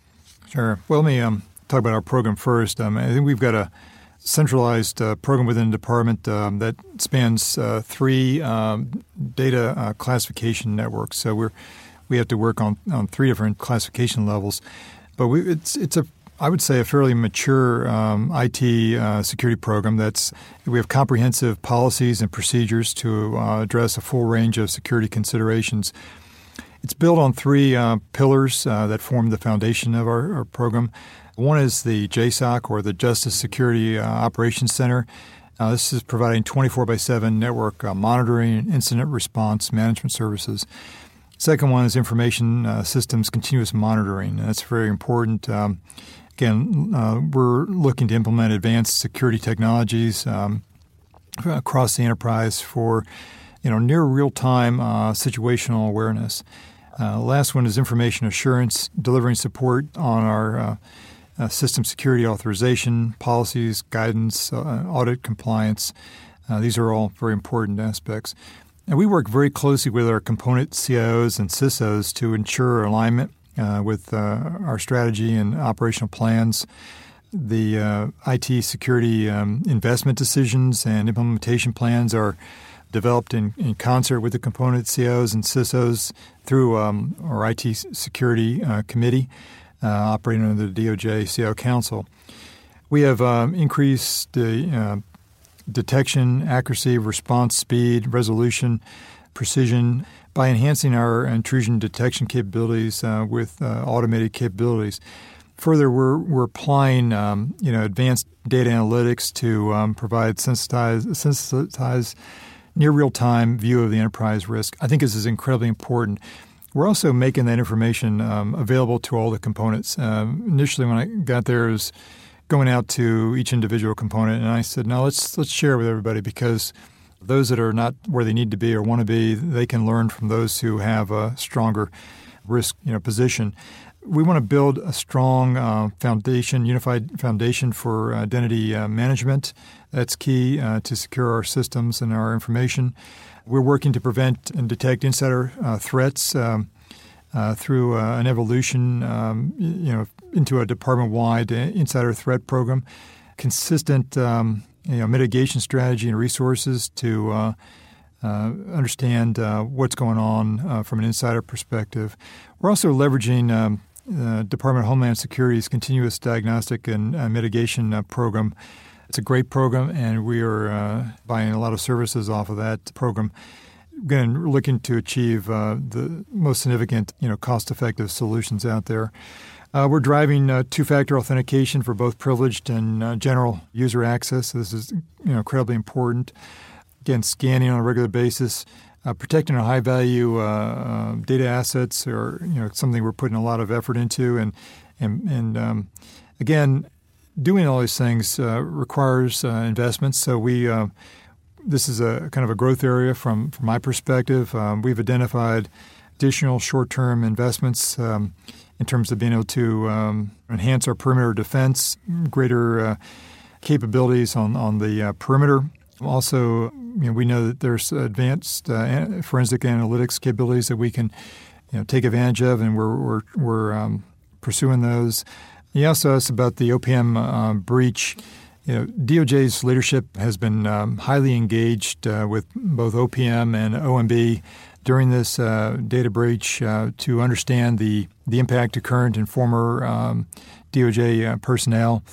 Sure. Well, let me um, talk about our program first. Um, I think we've got a centralized uh, program within the department um, that spans uh, three um, data uh, classification networks. So we're we have to work on, on three different classification levels, but we, it's it's a I would say a fairly mature um, IT uh, security program. That's we have comprehensive policies and procedures to uh, address a full range of security considerations. It's built on three uh, pillars uh, that form the foundation of our, our, program. One is the JSOC or the Justice Security uh, Operations Center. Uh, this is providing 24 by 7 network monitoring and incident response management services. Second one is information systems continuous monitoring. That's very important. Um, Again, uh, we're looking to implement advanced security technologies um, across the enterprise for you know near real time uh, situational awareness. Uh, last one is information assurance, delivering support on our uh, uh, system security authorization, policies, guidance, uh, audit compliance. these are all very important aspects. And we work very closely with our component CIOs and CISOs to ensure alignment with uh, our strategy and operational plans. The uh, IT security um, investment decisions and implementation plans are developed in, in, concert with the component CIOs and CISOs through um, our IT security uh, committee uh, operating under the DOJ CIO Council. We have um, increased the uh, detection, accuracy, response speed, resolution, precision by enhancing our intrusion detection capabilities uh, with uh, automated capabilities. Further, we're, we're applying um, you know advanced data analytics to um, provide sensitized, sensitized near real time view of the enterprise risk. I think this is incredibly important. We're also making that information um, available to all the components. Um, initially, when I got there, it was going out to each individual component, and I said, "No, let's let's share with everybody because those that are not where they need to be or want to be, they can learn from those who have a stronger risk you know position." We want to build a strong uh, foundation, unified foundation for identity uh, management. That's key uh, to secure our systems and our information. We're working to prevent and detect insider uh, threats. Um, uh, through uh, an evolution, um, you know, into a department-wide insider threat program, consistent um, you know, mitigation strategy and resources to uh, uh, understand uh, what's going on uh, from an insider perspective. We're also leveraging um, Department of Homeland Security's continuous diagnostic and mitigation program. It's a great program, and we are buying a lot of services off of that program again looking to achieve uh, the most significant, you know, cost-effective solutions out there. Uh, we're driving uh, two-factor authentication for both privileged and uh, general user access. This is you know incredibly important. Again, scanning on a regular basis, uh, protecting our high-value uh, data assets, or you know something we're putting a lot of effort into, and and and um, again, doing all these things requires investments. So we this is a kind of a growth area from, from my perspective. Um, we've identified additional short term investments um, in terms of being able to um, enhance our perimeter defense, greater uh, capabilities on, on the uh, perimeter. Also, you know, we know that there's advanced uh, forensic analytics capabilities that we can you know, take advantage of, and we're, we're, we're um, pursuing those. You also asked about the OPM uh, breach. You know, DOJ's leadership has been um, highly engaged uh, with both OPM and OMB during this uh, data breach uh, to understand the, the impact to current and former um, DOJ uh, personnel,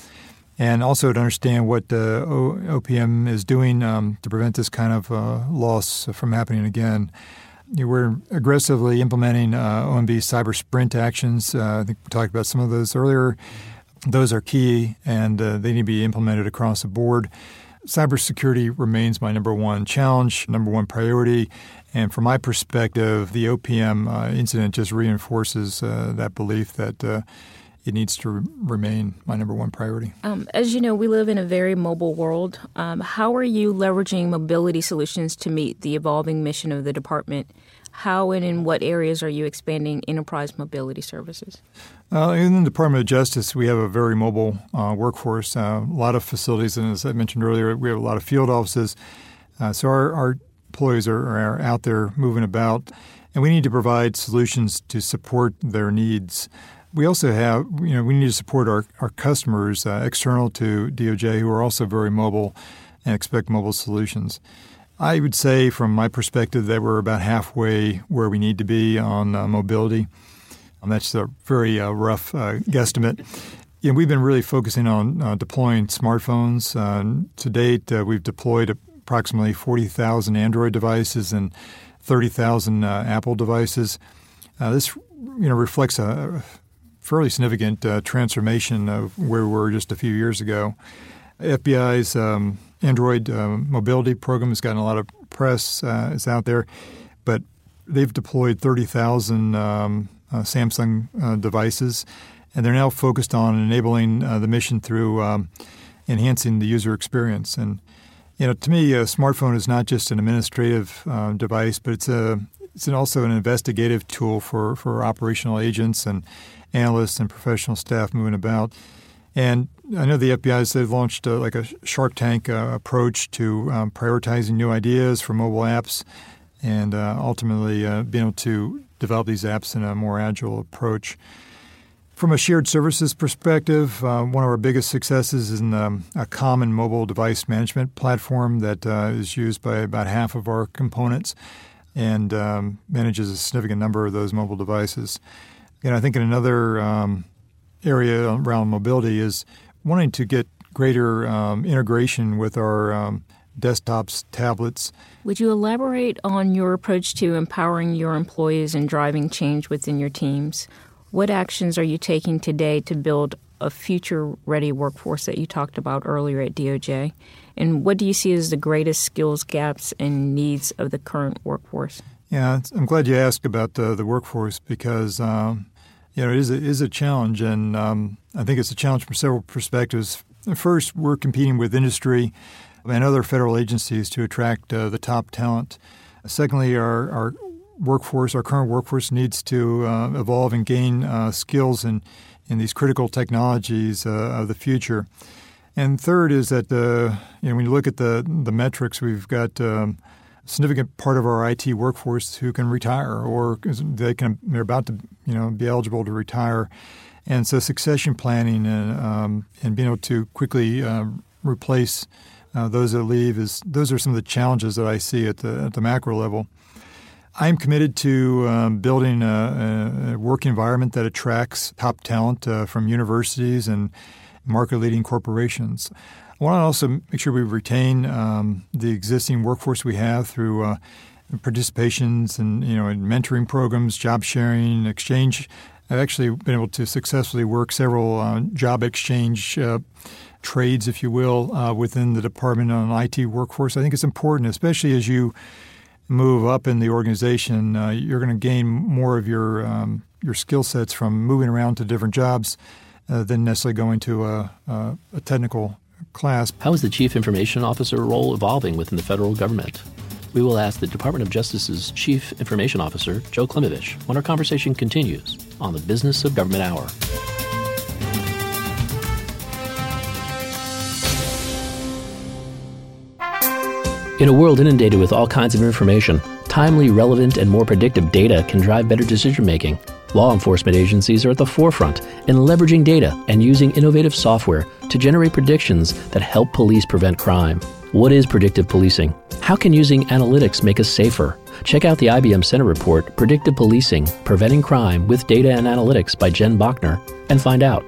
and also to understand what uh, OPM is doing um, to prevent this kind of uh, loss from happening again. We're aggressively implementing OMB cyber sprint actions. I think we talked about some of those earlier. Those are key and uh, they need to be implemented across the board. Cybersecurity remains my number one challenge, number one priority. And from my perspective, the OPM uh, incident just reinforces uh, that belief that uh, it needs to re- remain my number one priority. Um, as you know, we live in a very mobile world. Um, how are you leveraging mobility solutions to meet the evolving mission of the department? How and in what areas are you expanding enterprise mobility services? Uh, in the Department of Justice, we have a very mobile uh, workforce, uh, a lot of facilities, and as I mentioned earlier, we have a lot of field offices. Uh, so our, our employees are, are, out there moving about, and we need to provide solutions to support their needs. We also have, you know, we need to support our, our customers uh, external to DOJ who are also very mobile and expect mobile solutions. I would say, from my perspective, that we're about halfway where we need to be on uh, mobility. Um, that's a very uh, rough uh, guesstimate. Yeah, we've been really focusing on uh, deploying smartphones. Uh, to date, we've deployed approximately 40,000 Android devices and 30,000 uh, Apple devices. this you know, reflects a fairly significant transformation of where we were just a few years ago. FBI's um, Android mobility program has gotten a lot of press. it's out there, but they've deployed 30,000 um, uh, Samsung uh, devices, and they're now focused on enabling uh, the mission through um, enhancing the user experience. And you know, to me, a smartphone is not just an administrative device, but it's a it's an also an investigative tool for, for operational agents and analysts and professional staff moving about. And I know the FBI has they've launched like a Shark Tank uh, approach to um, prioritizing new ideas for mobile apps and uh, ultimately uh, being able to develop these apps in a more agile approach. From a shared services perspective, uh, one of our biggest successes is in um, a common mobile device management platform that uh, is used by about half of our components and um, manages a significant number of those mobile devices. And I think in another um, area around mobility is wanting to get greater um, integration with our um, desktops, tablets. Would you elaborate on your approach to empowering your employees and driving change within your teams? What actions are you taking today to build a future ready workforce that you talked about earlier at DOJ? And what do you see as the greatest skills gaps and needs of the current workforce? Yeah, I'm glad you asked about the, the workforce because um, you know it is a, is a challenge, and um, I think it's a challenge from several perspectives. First, we're competing with industry and other federal agencies to attract uh, the top talent. Secondly, our, our workforce, our current workforce, needs to uh, evolve and gain uh, skills in, in these critical technologies uh, of the future. And third is that uh, you know when you look at the the metrics, we've got um, a significant part of our IT workforce who can retire or they can they're about to you know be eligible to retire, and so succession planning and um, and being able to quickly uh, replace uh, those that leave is those are some of the challenges that I see at the at the macro level. I'm committed to um, building a, a, work environment that attracts top talent uh, from universities and market leading corporations. I want to also make sure we retain um, the existing workforce we have through uh, participations and you know in mentoring programs, job sharing, exchange. I've actually been able to successfully work several uh, job exchange uh, trades, if you will, uh, within the department on IT workforce. I think it's important, especially as you move up in the organization, uh, you're going to gain more of your um, your skill sets from moving around to different jobs uh, than necessarily going to a, a, a technical class. How is the Chief Information Officer role evolving within the federal government? We will ask the Department of Justice's Chief Information Officer, Joe Klimavicz, when our conversation continues on the Business of Government Hour. In a world inundated with all kinds of information, timely, relevant, and more predictive data can drive better decision making. Law enforcement agencies are at the forefront in leveraging data and using innovative software to generate predictions that help police prevent crime. What is predictive policing? How can using analytics make us safer? Check out the IBM Center report, Predictive Policing Preventing Crime with Data and Analytics by Jen Bachner, and find out.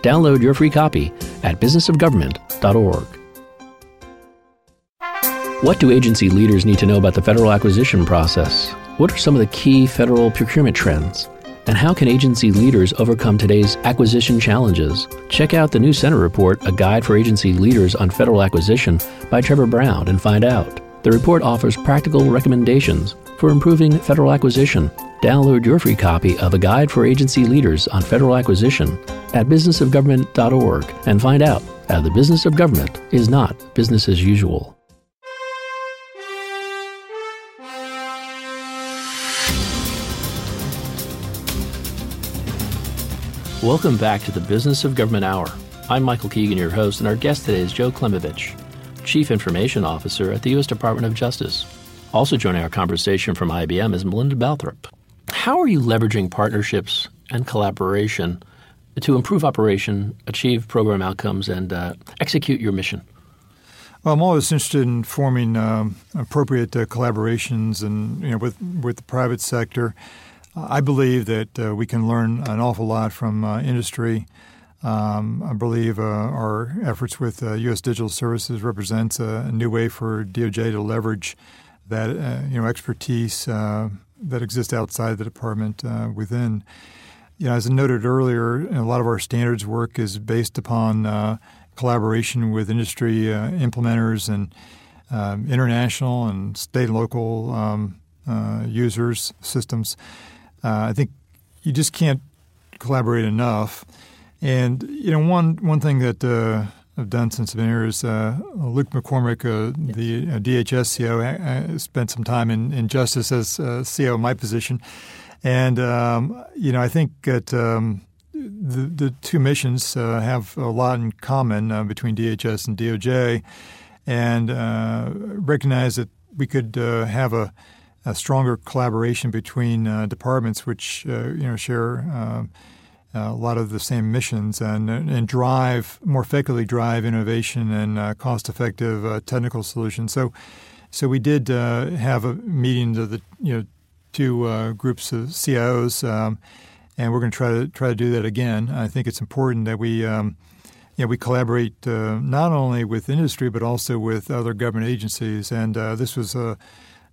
Download your free copy at businessofgovernment.org. What do agency leaders need to know about the federal acquisition process? What are some of the key federal procurement trends? And how can agency leaders overcome today's acquisition challenges? Check out the new Center Report, A Guide for Agency Leaders on Federal Acquisition by Trevor Brown and find out. The report offers practical recommendations for improving federal acquisition. Download your free copy of A Guide for Agency Leaders on Federal Acquisition at businessofgovernment.org and find out how the business of government is not business as usual. Welcome back to the Business of Government Hour. I'm Michael Keegan, your host, and our guest today is Joe Klimavicz, Chief Information Officer at the U.S. Department of Justice. Also joining our conversation from IBM is Melinda Balthrop. How are you leveraging partnerships and collaboration to improve operation, achieve program outcomes, and uh, execute your mission? Well, I'm always interested in forming um, appropriate uh, collaborations and you know with with the private sector. I believe that uh, we can learn an awful lot from uh, industry. Um, I believe uh, our efforts with U.S. Uh, Digital Services represents a, new way for DOJ to leverage that uh, you know expertise uh, that exists outside the department within. You know, as I noted earlier, a lot of our standards work is based upon collaboration with industry implementers and um, international and state and local um, users systems. Uh, I think you just can't collaborate enough. And you know, one one thing that uh, I've done since I've been here is uh, Luke McCormack, uh, yes. the uh, DHS CO, uh, spent some time in, in justice as CO in my position, and um, you know, I think that. Um, the, the two missions have a lot in common between DHS and DOJ, and recognize that we could have a a stronger collaboration between uh, departments which uh, you know share um, a lot of the same missions and and drive more effectively drive innovation and uh, cost effective uh, technical solutions. So so we did uh, have a meeting of the you know two groups of CIOs. Um, and we're going to try to try to do that again. I think it's important that we um, you know, we collaborate uh, not only with industry but also with other government agencies. And uh, this was a,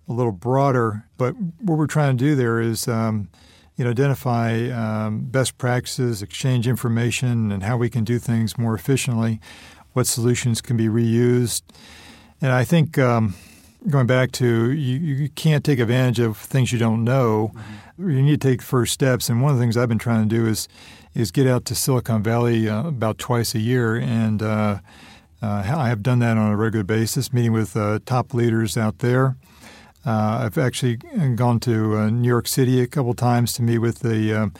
a, little broader, but what we're trying to do there is um, you know identify um, best practices, exchange information, and how we can do things more efficiently. What solutions can be reused, and I think. Um, going back to you, you can't take advantage of things you don't know. Mm-hmm. You need to take first steps. And one of the things I've been trying to do is is get out to Silicon Valley uh, about twice a year, and uh, uh, I have done that on a regular basis, meeting with uh, top leaders out there. Uh, I've actually gone to uh, New York City a couple times to meet with the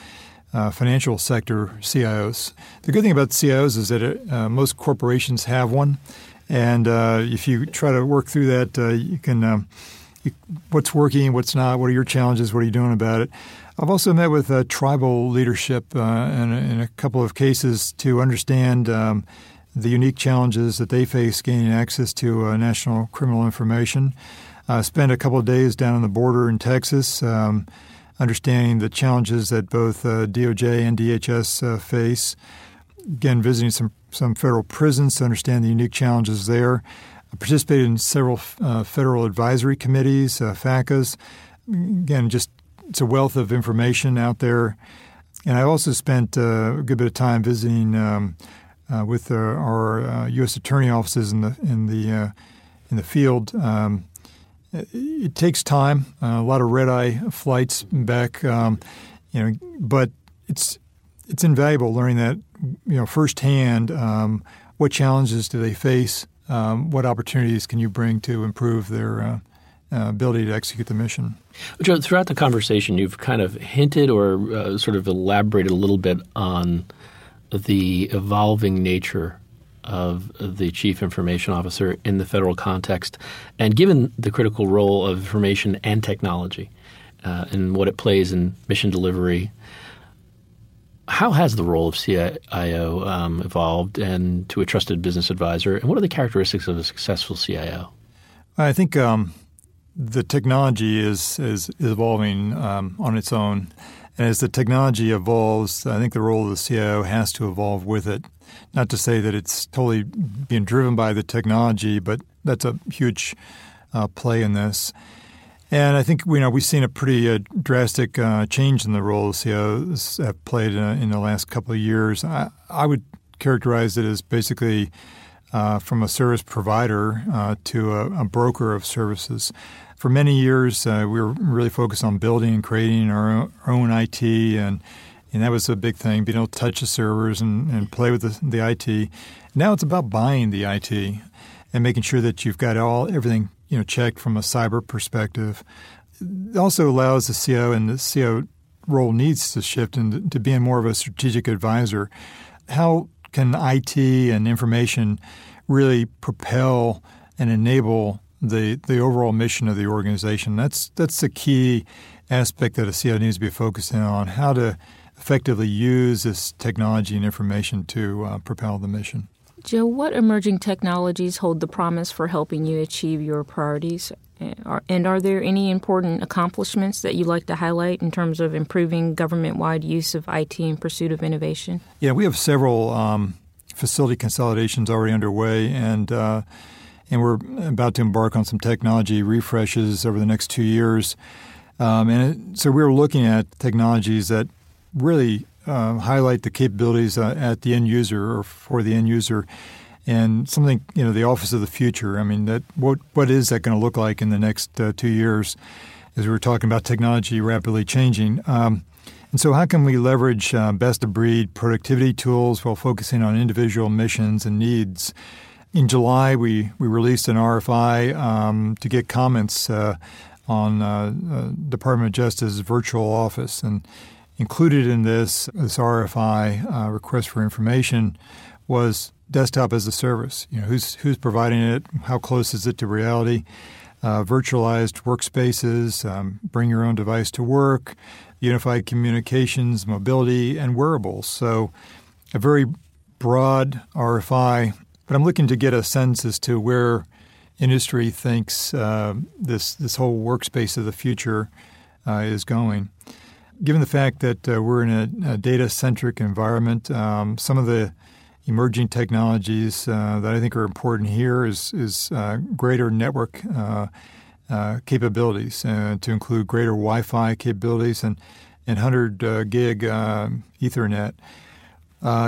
financial sector CIOs. The good thing about CIOs is that it, most corporations have one, and if you try to work through that, you can. Um, you, what's working, what's not, what are your challenges, what are you doing about it? I've also met with uh, tribal leadership uh, in, in, a couple of cases to understand um, the unique challenges that they face gaining access to uh, national criminal information. I spent a couple of days down on the border in Texas, um, understanding the challenges that both uh, DOJ and DHS uh, face. Again, visiting some, some federal prisons to understand the unique challenges there. I participated in several uh, federal advisory committees, FACAs. Again, just it's a wealth of information out there. And I also spent uh, a good bit of time visiting um, uh, with uh, our, U.S. Uh, attorney offices in the in the uh, in the field. Um, it, takes time, a lot of red eye flights back, um, you know, but it's it's invaluable learning that you know firsthand. Um, what challenges do they face? Um, what opportunities can you bring to improve their uh, ability to execute the mission? Joe, throughout the conversation, you've kind of hinted or uh, sort of elaborated a little bit on the evolving nature of the chief information officer in the federal context, and given the critical role of information and technology uh, and what it plays in mission delivery, how has the role of CIO um, evolved and to a trusted business advisor, and what are the characteristics of a successful CIO? I think um, the technology is is, evolving um, on its own. And as the technology evolves, I think the role of the CIO has to evolve with it. Not to say that it's totally being driven by the technology, but that's a huge uh, play in this. And I think you know we've seen a pretty uh, drastic uh, change in the role of CIOs have played uh, in the last couple of years. I, I would characterize it as basically uh, from a service provider uh, to a, a, broker of services for many years, uh, we were really focused on building and creating our own, our own, IT, and and that was a big thing, being able to touch the servers and, and play with the, the IT. Now it's about buying the IT and making sure that you've got all everything you know checked from a cyber perspective. It also allows the CO and the CO role needs to shift and into being more of a strategic advisor. How can IT and information really propel and enable the the overall mission of the organization. That's that's the key aspect that a CO needs to be focusing on: how to effectively use this technology and information to uh, propel the mission. Joe, what emerging technologies hold the promise for helping you achieve your priorities? And are there any important accomplishments that you'd like to highlight in terms of improving government wide use of IT in pursuit of innovation? Yeah, we have several um, facility consolidations already underway, and uh, and we're about to embark on some technology refreshes over the next two years. Um, and it, so we are looking at technologies that really uh, highlight the capabilities uh, at the end user or for the end user, and something you know the office of the future. I mean, that what what is that going to look like in the next uh, two years? As we were talking about technology rapidly changing. Um, and so, how can we leverage uh, best of breed productivity tools while focusing on individual missions and needs? In July, we, we released an RFI um, to get comments uh, on uh, uh, Department of Justice virtual office. And included in this, this RFI uh, request for information was desktop as a service. You know, who's who's providing it? How close is it to reality? Uh, virtualized workspaces, um, bring your own device to work, unified communications, mobility, and wearables. So, a very broad RFI. But I'm looking to get a sense as to where industry thinks uh, this this whole workspace of the future uh, is going. Given the fact that uh, we're in a, a data centric environment, um, some of the emerging technologies uh, that I think are important here is is uh, greater network uh, capabilities, to include greater Wi-Fi capabilities and and 100 gig Ethernet.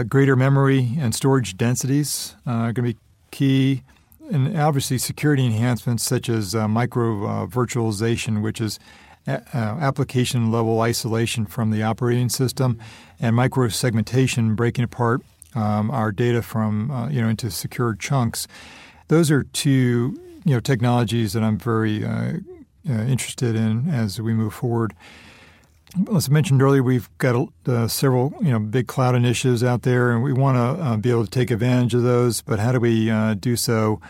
greater memory and storage densities are going to be key and obviously security enhancements such as uh, micro uh, virtualization, which is uh, application level isolation from the operating system, and micro segmentation, breaking apart um, our data from uh, you know into secure chunks. Those are two you know technologies that I'm very uh, uh, interested in as we move forward as I mentioned earlier, we've got uh, several you know big cloud initiatives out there, and we want to uh, be able to take advantage of those. But how do we uh, do so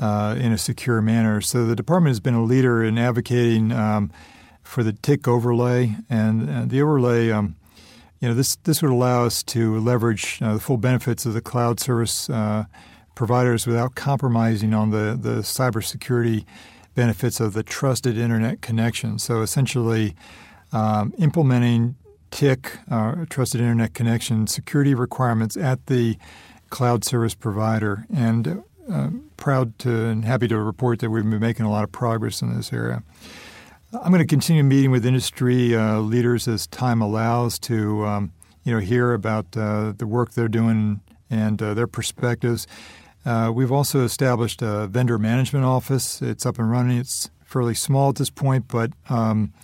uh, in a secure manner? So the department has been a leader in advocating um, for the TIC overlay, and uh, the overlay. Um, you know, this this would allow us to leverage uh, the full benefits of the cloud service providers without compromising on the the cybersecurity benefits of the trusted internet connection. So essentially um, implementing TIC, uh, Trusted Internet Connection, security requirements at the cloud service provider. And uh, proud to and happy to report that we've been making a lot of progress in this area. I'm going to continue meeting with industry uh, leaders as time allows to um, you know hear about uh, the work they're doing and uh, their perspectives. Uh, we've also established a vendor management office. It's up and running. It's fairly small at this point, but um,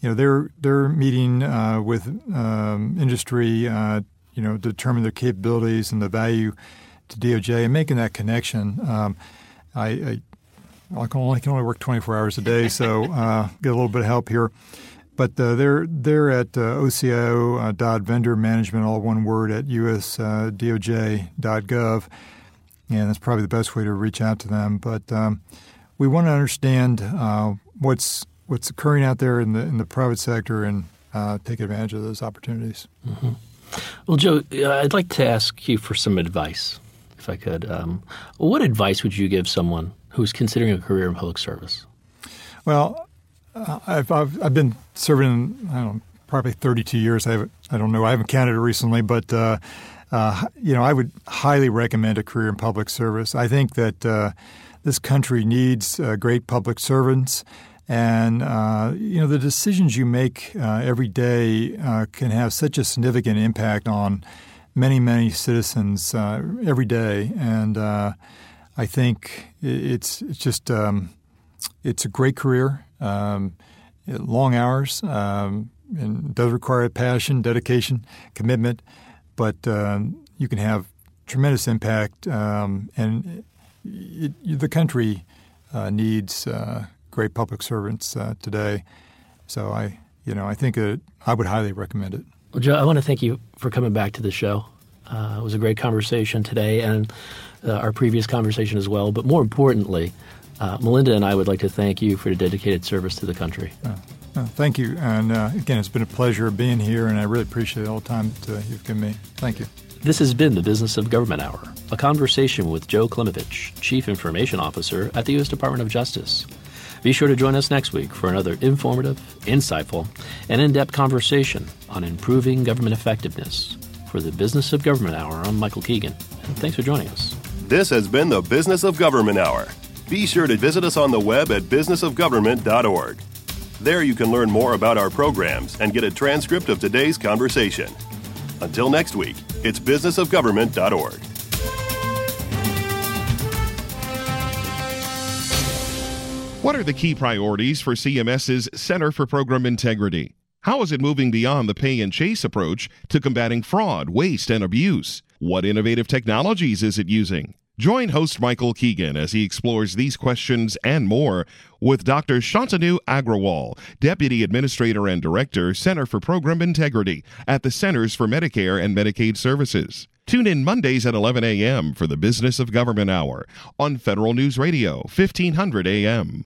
you know they're they're meeting uh, with um, industry, uh, you know, determine their capabilities and the value to DOJ and making that connection. Um, I, I, I, can only can only work 24 hours a day, so (laughs) uh, get a little bit of help here. But uh, they're they're at uh, OCIO uh, dot vendor management, all one word at USDOJ.gov, and that's probably the best way to reach out to them. But um, we want to understand what's what's occurring out there in the in the private sector and uh, take advantage of those opportunities. Mm-hmm. Well, Joe, uh, I'd like to ask you for some advice, if I could. Um, what advice would you give someone who's considering a career in public service? Well, uh, I've, I've, I've been serving I don't know, probably 32 years. I, I don't know. I haven't counted it recently, but uh, uh, you know, I would highly recommend a career in public service. I think that uh, this country needs uh, great public servants. And uh, you know the decisions you make uh, every day uh, can have such a significant impact on many, many citizens every day. And I think it's just um, it's a great career, um, long hours, um, and does require passion, dedication, commitment. But um, you can have tremendous impact, um, and it, it, the country uh, needs great public servants uh, today. So I, you know, I think it, I would highly recommend it. Well, Joe, I want to thank you for coming back to the show. Uh, it was a great conversation today, and uh, our previous conversation as well. But more importantly, uh, Melinda and I would like to thank you for your dedicated service to the country. Uh, uh, thank you, and again, it's been a pleasure being here, and I really appreciate all the time that you've given me. Thank you. This has been the Business of Government Hour, a conversation with Joe Klimavicz, Chief Information Officer at the U.S. Department of Justice. Be sure to join us next week for another informative, insightful, and in depth conversation on improving government effectiveness. For the Business of Government Hour, I'm Michael Keegan, and thanks for joining us. This has been the Business of Government Hour. Be sure to visit us on the web at businessofgovernment.org. There you can learn more about our programs and get a transcript of today's conversation. Until next week, it's businessofgovernment.org. What are the key priorities for CMS's Center for Program Integrity? How is it moving beyond the pay and chase approach to combating fraud, waste, and abuse? What innovative technologies is it using? Join host Michael Keegan as he explores these questions and more with Dr. Shantanu Agrawal, Deputy Administrator and Director, Center for Program Integrity at the Centers for Medicare and Medicaid Services. Tune in Mondays at 11 a.m. for the Business of Government Hour on Federal News Radio, 1500 a.m.